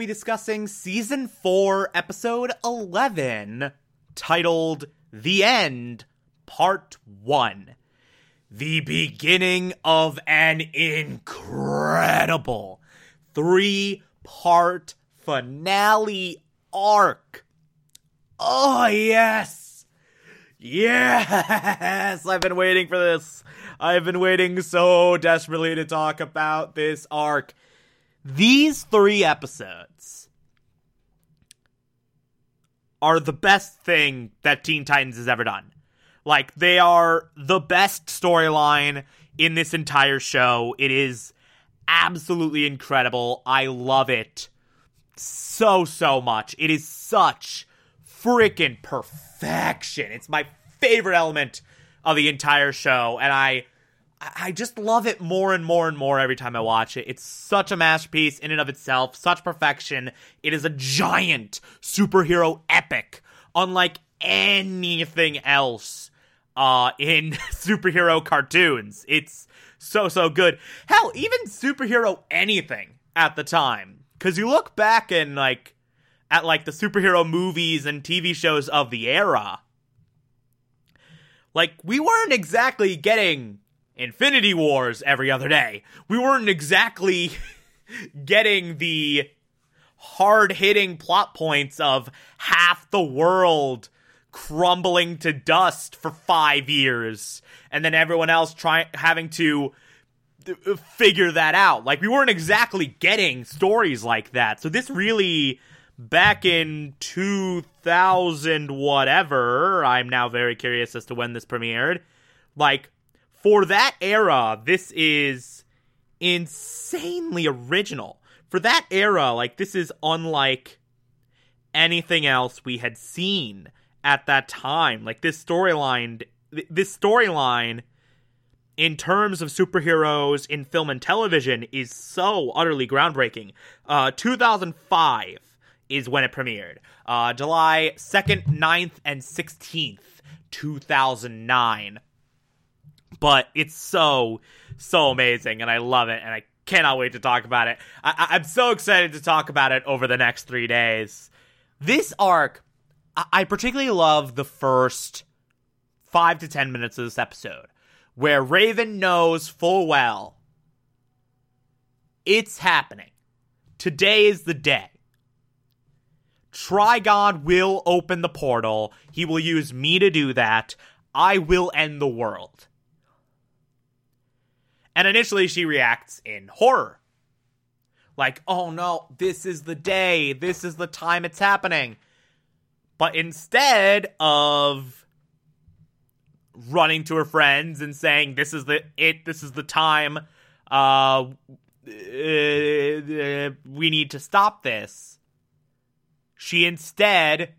Be discussing season 4, episode 11, titled The End, Part 1. The beginning of an incredible three part finale arc. Oh, yes! Yes! I've been waiting for this. I've been waiting so desperately to talk about this arc. These three episodes are the best thing that Teen Titans has ever done. Like, they are the best storyline in this entire show. It is absolutely incredible. I love it so, so much. It is such freaking perfection. It's my favorite element of the entire show, and I I just love it more and more and more every time I watch it. It's such a masterpiece in and of itself, such perfection. It is a giant superhero epic, unlike anything else uh, in superhero cartoons. It's so, so good. Hell, even superhero anything at the time. Because you look back and, like, at, like, the superhero movies and TV shows of the era, like, we weren't exactly getting Infinity Wars every other day. We weren't exactly getting the hard hitting plot points of half the world crumbling to dust for five years and then everyone else trying having to uh, figure that out. Like we weren't exactly getting stories like that. So this really back in 2000 whatever, I'm now very curious as to when this premiered. Like for that era, this is insanely original. For that era, like this is unlike anything else we had seen at that time. Like this storyline, this storyline in terms of superheroes in film and television is so utterly groundbreaking. Uh, 2005 is when it premiered. Uh, July 2nd, 9th, and 16th, 2009 but it's so so amazing and I love it and I cannot wait to talk about it. I- am so excited to talk about it over the next three days. This arc, I-, I particularly love the first five to ten minutes of this episode, where Raven knows full well it's happening. Today is the day. Trigon will open the portal. He will use me to do that. I will end the world. And initially, she reacts in horror. Like, oh no, this is the day, this is the time it's happening. But instead of running to her friends and saying, this is the it, this is the time, uh, uh, we need to stop this. She instead,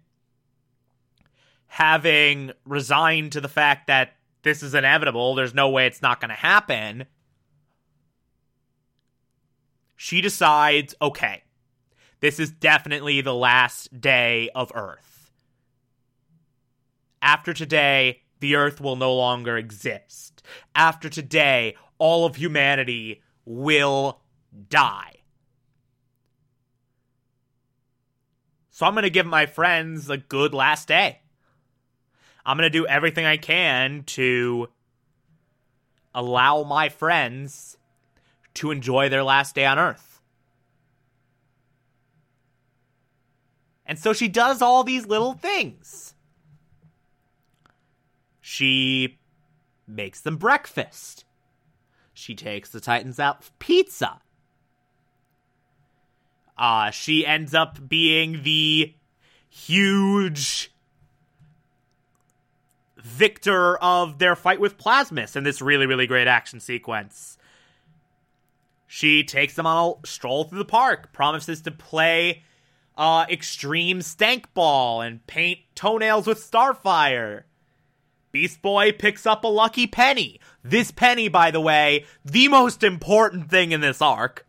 having resigned to the fact that this is inevitable, there's no way it's not going to happen, she decides, okay, this is definitely the last day of Earth. After today, the Earth will no longer exist. After today, all of humanity will die. So I'm going to give my friends a good last day. I'm going to do everything I can to allow my friends to enjoy their last day on Earth. And so she does all these little things. She makes them breakfast. She takes the Titans out for pizza. Uh, she ends up being the huge victor of their fight with Plasmus in this really, really great action sequence. She takes them on a stroll through the park, promises to play uh, extreme stank ball and paint toenails with Starfire. Beast Boy picks up a lucky penny. This penny, by the way, the most important thing in this arc.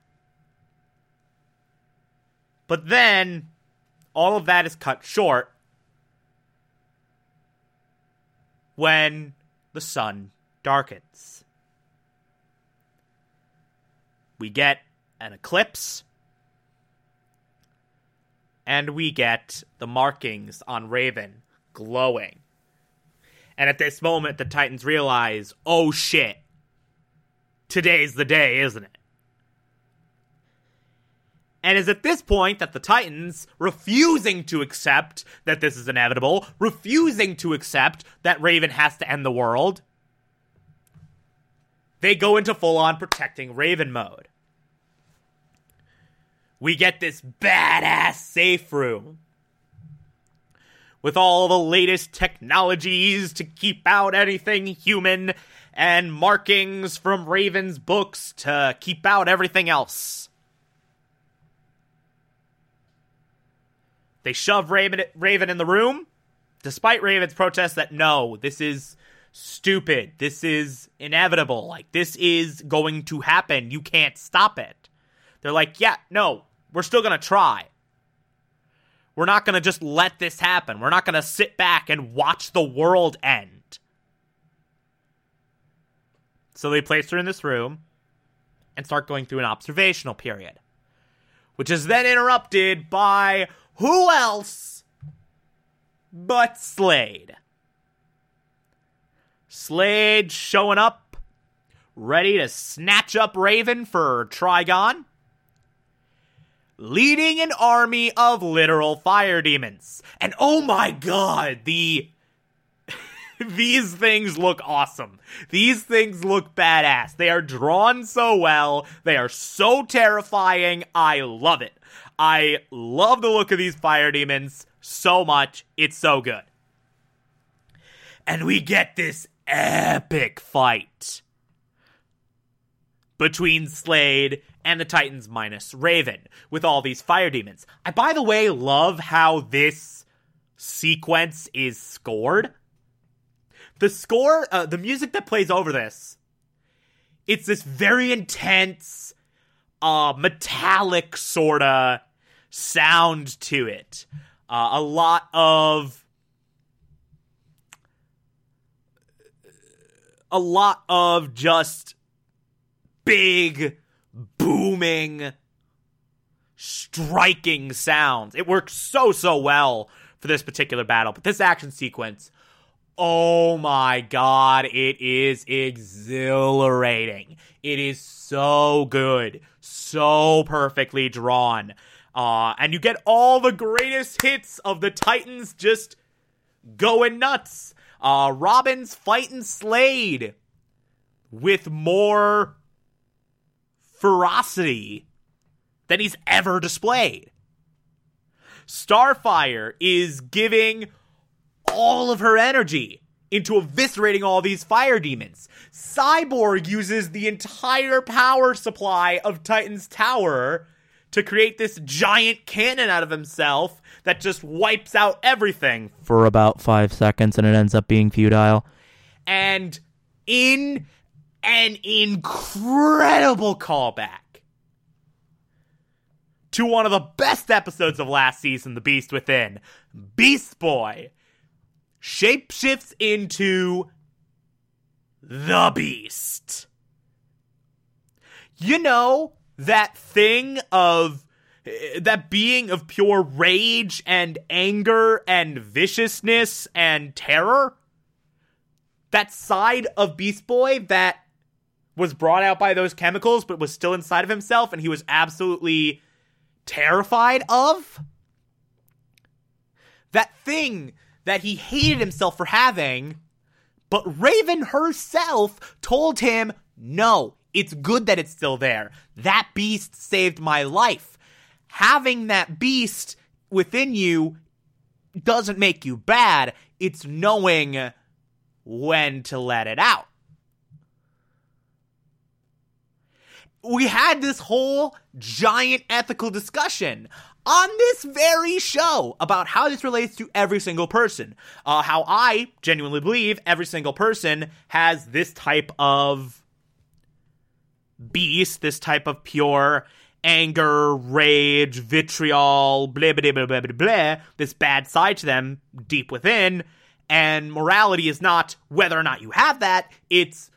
But then, all of that is cut short when the sun darkens. We get an eclipse, and we get the markings on Raven glowing. And at this moment, the Titans realize, oh shit, today's the day, isn't it? And is at this point that the Titans, refusing to accept that this is inevitable, refusing to accept that Raven has to end the world, they go into full on protecting Raven mode. We get this badass safe room with all the latest technologies to keep out anything human and markings from Raven's books to keep out everything else. They shove Raven, Raven in the room, despite Raven's protest that no, this is stupid. This is inevitable. Like, this is going to happen. You can't stop it. They're like, yeah, no, we're still going to try. We're not going to just let this happen. We're not going to sit back and watch the world end. So they place her in this room and start going through an observational period, which is then interrupted by who else but Slade? Slade showing up, ready to snatch up Raven for Trigon, leading an army of literal fire demons. And oh my god, the. These things look awesome. These things look badass. They are drawn so well. They are so terrifying. I love it. I love the look of these fire demons so much. It's so good. And we get this epic fight between Slade and the Titans minus Raven with all these fire demons. I, by the way, love how this sequence is scored. The score, uh, the music that plays over this, it's this very intense, uh, metallic sort of sound to it. Uh, a lot of a lot of just big booming striking sounds. It works so so well for this particular battle, but this action sequence Oh my god, it is exhilarating. It is so good, so perfectly drawn. Uh, and you get all the greatest hits of the Titans just going nuts. Uh, Robin's fighting Slade with more ferocity than he's ever displayed. Starfire is giving all of her energy into eviscerating all these fire demons. Cyborg uses the entire power supply of Titan's Tower to create this giant cannon out of himself that just wipes out everything for about five seconds and it ends up being futile. And in an incredible callback to one of the best episodes of last season, The Beast Within, Beast Boy shapeshifts into the Beast. You know, that thing of that being of pure rage and anger and viciousness and terror that side of Beast Boy that was brought out by those chemicals but was still inside of himself and he was absolutely terrified of that thing that he hated himself for having but Raven herself told him no it's good that it's still there. That beast saved my life. Having that beast within you doesn't make you bad. It's knowing when to let it out we had this whole giant ethical discussion on this very show about how this relates to every single person. Uh, how I genuinely believe every single person has this type of beast, this type of pure anger, rage, vitriol, blah, blah, blah, blah, blah, blah, this bad side to them deep within. And morality is not whether or not you have that, it's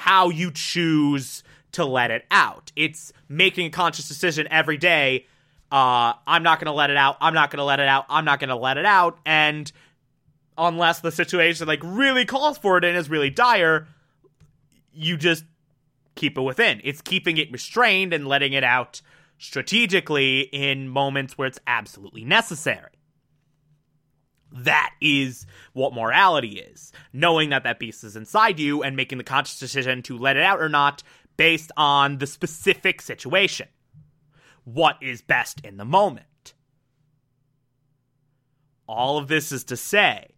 how you choose to let it out. It's making a conscious decision every day. Uh, I'm not going to let it out. I'm not going to let it out. I'm not going to let it out. And unless the situation like really calls for it and is really dire, you just keep it within. It's keeping it restrained and letting it out strategically in moments where it's absolutely necessary. That is what morality is. Knowing that that beast is inside you and making the conscious decision to let it out or not based on the specific situation. What is best in the moment. All of this is to say,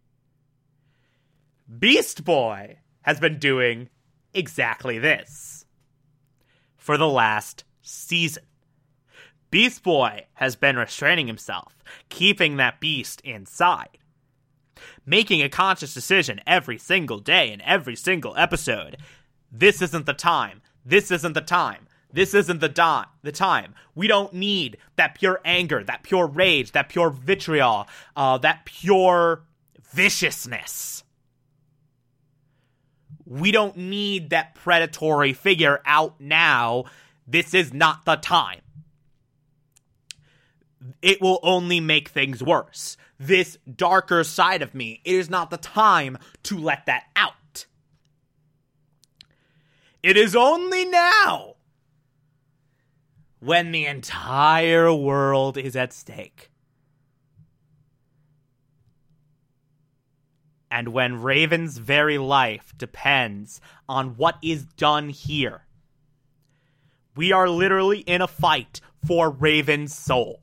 Beast Boy has been doing exactly this for the last season. Beast Boy has been restraining himself, keeping that beast inside making a conscious decision every single day in every single episode. This isn't the time. This isn't the time. This isn't the dot the time. We don't need that pure anger, that pure rage, that pure vitriol, uh, that pure viciousness. We don't need that predatory figure out now. This is not the time. It will only make things worse this darker side of me. It is not the time to let that out. It is only now when the entire world is at stake. And when Raven's very life depends on what is done here. We are literally in a fight for Raven's soul.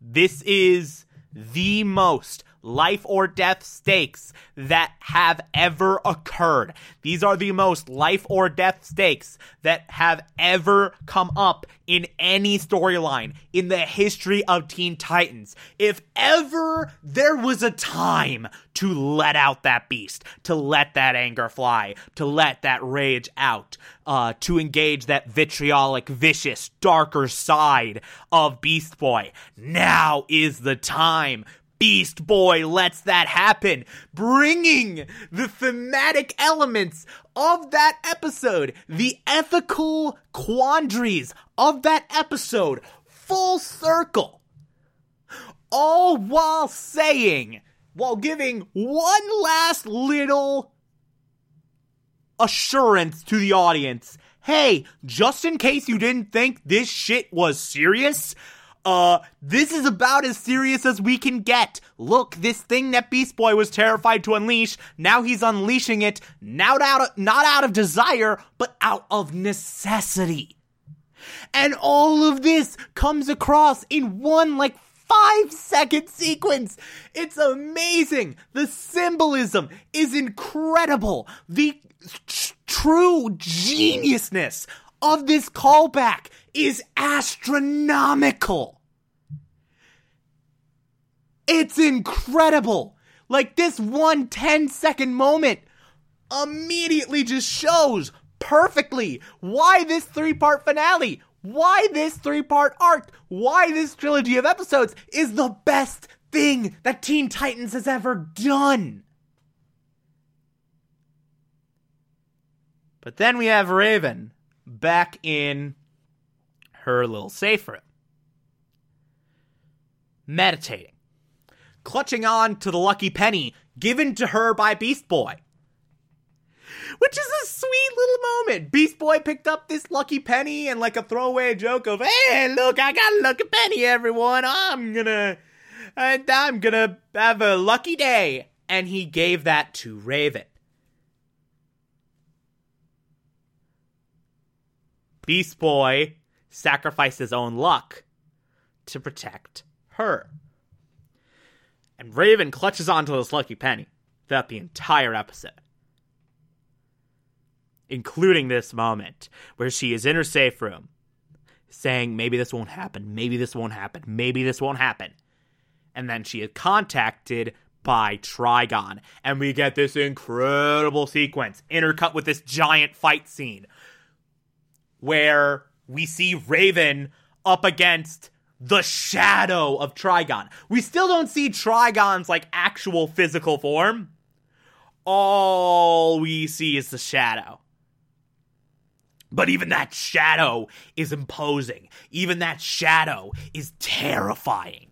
This is the most life or death stakes that have ever occurred. These are the most life or death stakes that have ever come up in any storyline in the history of Teen Titans. If ever there was a time to let out that beast, to let that anger fly, to let that rage out, uh, to engage that vitriolic, vicious, darker side of Beast Boy, now is the time Beast Boy lets that happen, bringing the thematic elements of that episode, the ethical quandaries of that episode, full circle. All while saying, while giving one last little assurance to the audience hey, just in case you didn't think this shit was serious, uh, this is about as serious as we can get. Look, this thing that Beast Boy was terrified to unleash, now he's unleashing it, not out of, not out of desire, but out of necessity. And all of this comes across in one like five second sequence. It's amazing. The symbolism is incredible. The true geniusness of this callback is astronomical. It's incredible. Like this one 10 second moment immediately just shows perfectly why this three part finale, why this three part arc, why this trilogy of episodes is the best thing that Teen Titans has ever done. But then we have Raven back in her a little safer. meditating clutching on to the lucky penny given to her by Beast Boy. Which is a sweet little moment. Beast Boy picked up this lucky penny and like a throwaway joke of, "Hey, look, I got a lucky penny, everyone. I'm gonna, I'm gonna have a lucky day." And he gave that to Raven. Beast Boy sacrificed his own luck to protect her. And Raven clutches onto this lucky penny throughout the entire episode. Including this moment where she is in her safe room saying, maybe this won't happen, maybe this won't happen, maybe this won't happen. And then she is contacted by Trigon. And we get this incredible sequence intercut with this giant fight scene where we see Raven up against the shadow of Trigon. We still don't see Trigon's like actual physical form. All we see is the shadow. But even that shadow is imposing. Even that shadow is terrifying.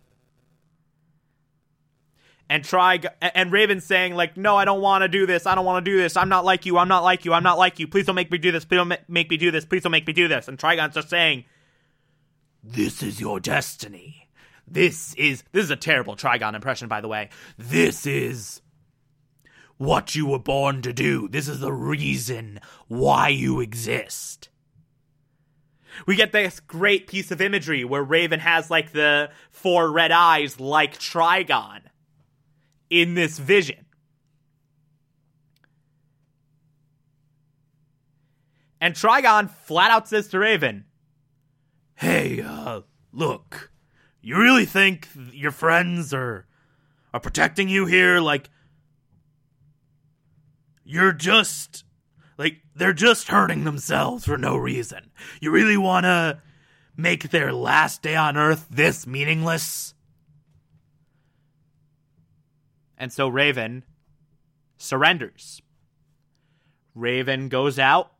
And try and Raven saying like, "No, I don't want to do this. I don't want to do this. I'm not like you. I'm not like you. I'm not like you. Please don't make me do this. Please don't make me do this. Please don't make me do this." And Trigon's just saying, "This is your destiny. This is this is a terrible Trigon impression, by the way. This is what you were born to do. This is the reason why you exist." We get this great piece of imagery where Raven has like the four red eyes like Trigon in this vision. And Trigon flat out says to Raven, Hey, uh, look, you really think your friends are are protecting you here like you're just like they're just hurting themselves for no reason. You really want to make their last day on earth this meaningless? And so Raven surrenders. Raven goes out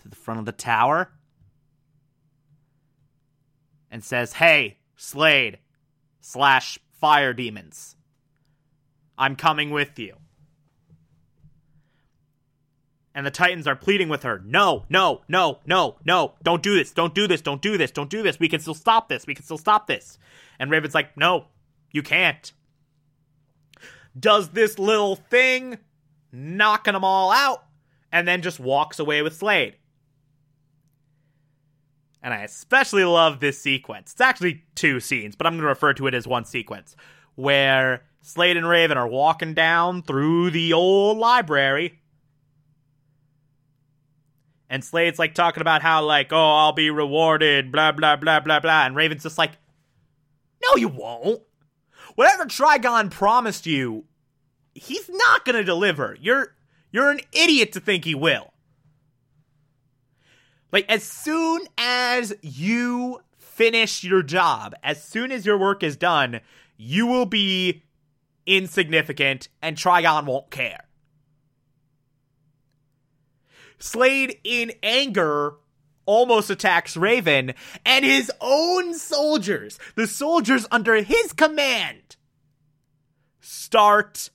to the front of the tower and says, Hey, Slade slash fire demons, I'm coming with you. And the Titans are pleading with her, No, no, no, no, no, don't do this, don't do this, don't do this, don't do this. We can still stop this, we can still stop this. And Raven's like, No, you can't does this little thing, knocking them all out, and then just walks away with Slade. And I especially love this sequence. It's actually two scenes, but I'm going to refer to it as one sequence where Slade and Raven are walking down through the old library. And Slade's like talking about how, like, oh, I'll be rewarded, blah, blah, blah, blah, blah. And Raven's just like, no, you won't. Whatever Trigon promised you, he's not going to deliver. You're you're an idiot to think he will. Like as soon as you finish your job, as soon as your work is done, you will be insignificant and Trigon won't care. Slade in anger almost attacks Raven and his own soldiers, the soldiers under his command, start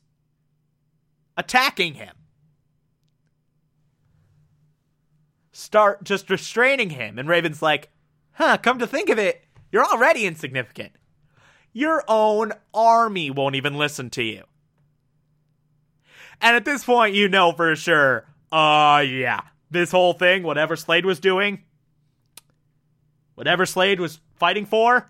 attacking him. Start just restraining him. And Raven's like, huh, come to think of it, you're already insignificant. Your own army won't even listen to you. And at this point, you know for sure, uh, yeah, this whole thing, whatever Slade was doing, whatever Slade was fighting for,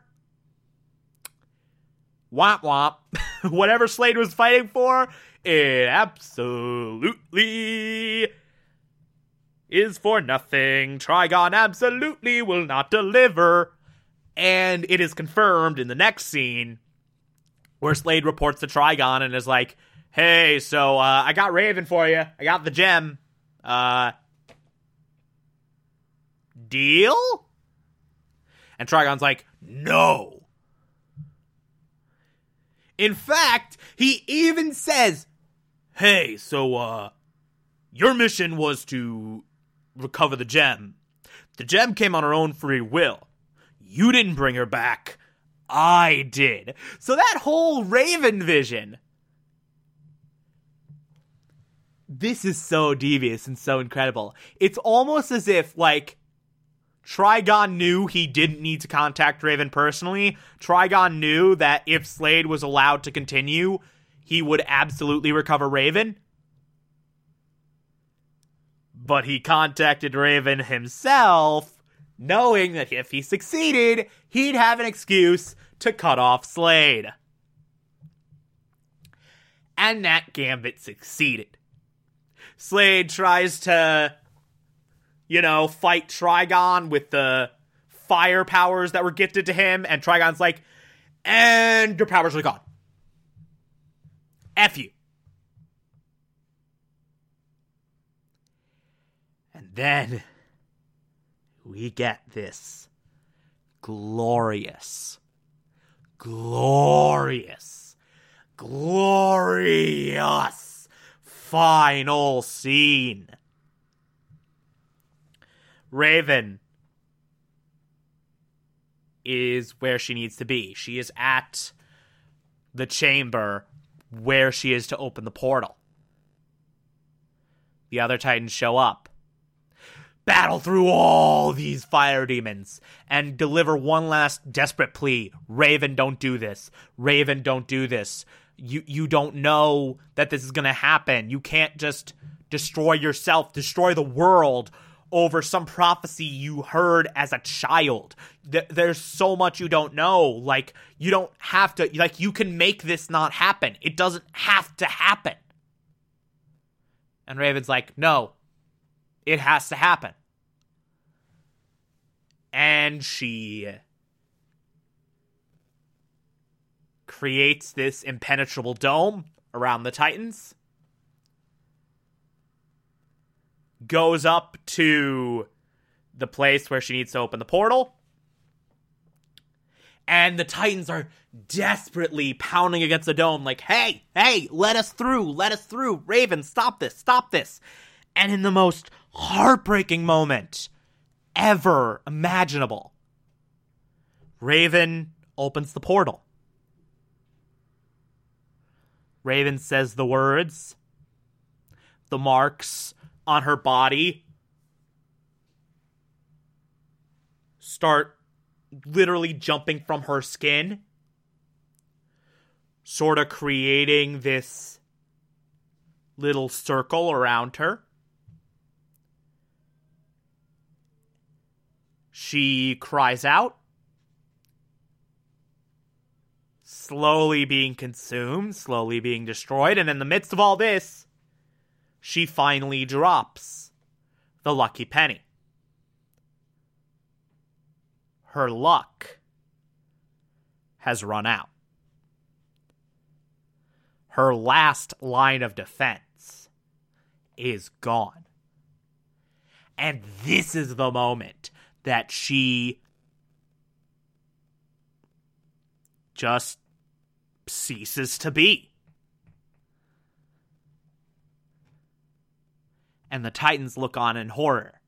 womp womp, whatever Slade was fighting for, it absolutely is for nothing. Trigon absolutely will not deliver. And it is confirmed in the next scene where Slade reports to Trigon and is like, hey, so uh, I got Raven for you. I got the gem. Uh, deal? And Trigon's like, no. In fact, he even says, hey, so, uh, your mission was to recover the gem. The gem came on her own free will. You didn't bring her back. I did. So that whole Raven vision. This is so devious and so incredible. It's almost as if, like, Trigon knew he didn't need to contact Raven personally. Trigon knew that if Slade was allowed to continue, he would absolutely recover Raven. But he contacted Raven himself, knowing that if he succeeded, he'd have an excuse to cut off Slade. And that gambit succeeded. Slade tries to, you know, fight Trigon with the fire powers that were gifted to him, and Trigon's like, and your powers are gone. F you. And then we get this glorious, glorious, glorious final scene. Raven is where she needs to be. She is at the chamber where she is to open the portal. The other Titans show up, battle through all these fire demons, and deliver one last desperate plea Raven, don't do this. Raven, don't do this. You, you don't know that this is going to happen. You can't just destroy yourself, destroy the world over some prophecy you heard as a child. Th- there's so much you don't know. Like, you don't have to, like, you can make this not happen. It doesn't have to happen. And Raven's like, no, it has to happen. And she creates this impenetrable dome around the Titans goes up to the place where she needs to open the portal. And the Titans are desperately pounding against the dome, like, hey, hey, let us through, let us through. Raven, stop this, stop this. And in the most heartbreaking moment ever imaginable, Raven opens the portal. Raven says the words, the marks on her body start literally jumping from her skin, sort of creating this little circle around her. She cries out, slowly being consumed, slowly being destroyed, and in the midst of all this, she finally drops the lucky penny. Her luck has run out. Her last line of defense is gone. And this is the moment that she just ceases to be. And the Titans look on in horror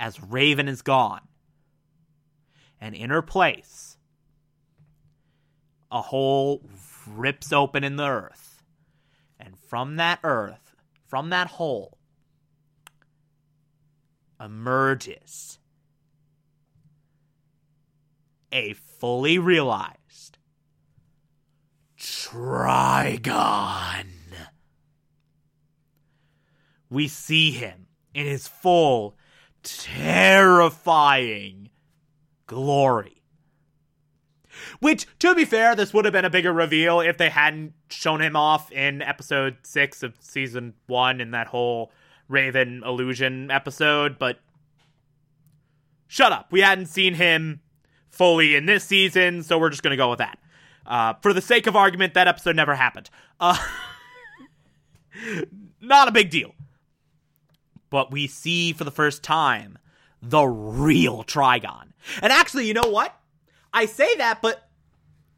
as Raven is gone. And in her place, a hole rips open in the earth. And from that earth, from that hole, emerges a fully realized Trigon we see him in his full, terrifying glory. Which, to be fair, this would have been a bigger reveal if they hadn't shown him off in episode six of season one in that whole Raven illusion episode, but shut up. We hadn't seen him fully in this season, so we're just going to go with that. Uh, for the sake of argument, that episode never happened. Uh, not a big deal but we see for the first time the real Trigon. And actually, you know what? I say that, but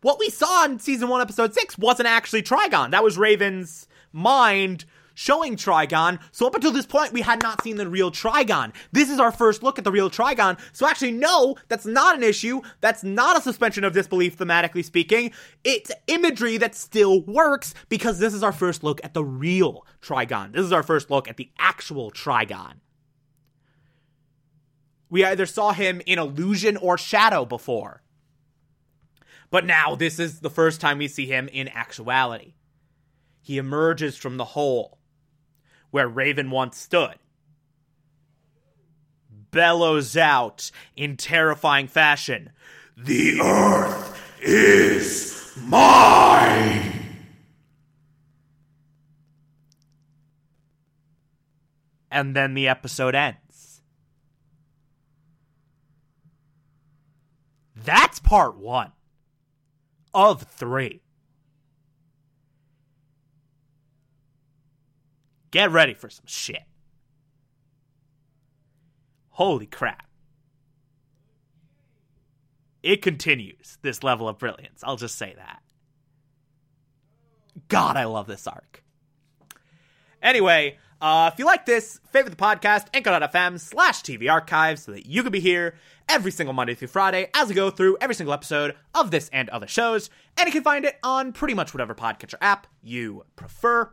what we saw in season one, episode six wasn't actually Trigon. That was Raven's mind showing Trigon. So up until this point, we had not seen the real Trigon. This is our first look at the real Trigon. So actually, no, that's not an issue. That's not a suspension of disbelief, thematically speaking. It's imagery that still works because this is our first look at the real Trigon. This is our first look at the actual Trigon. We either saw him in illusion or shadow before. But now this is the first time we see him in actuality. He emerges from the hole where Raven once stood, bellows out in terrifying fashion The earth is mine! And then the episode ends. That's part one of three. Get ready for some shit. Holy crap. It continues, this level of brilliance. I'll just say that. God, I love this arc. Anyway, uh, if you like this, favorite the podcast, anchor.fm slash TV archives so that you can be here every single Monday through Friday as we go through every single episode of this and other shows. And you can find it on pretty much whatever podcatcher app you prefer.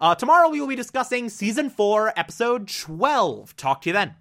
Uh, tomorrow we will be discussing Season 4, Episode 12. Talk to you then.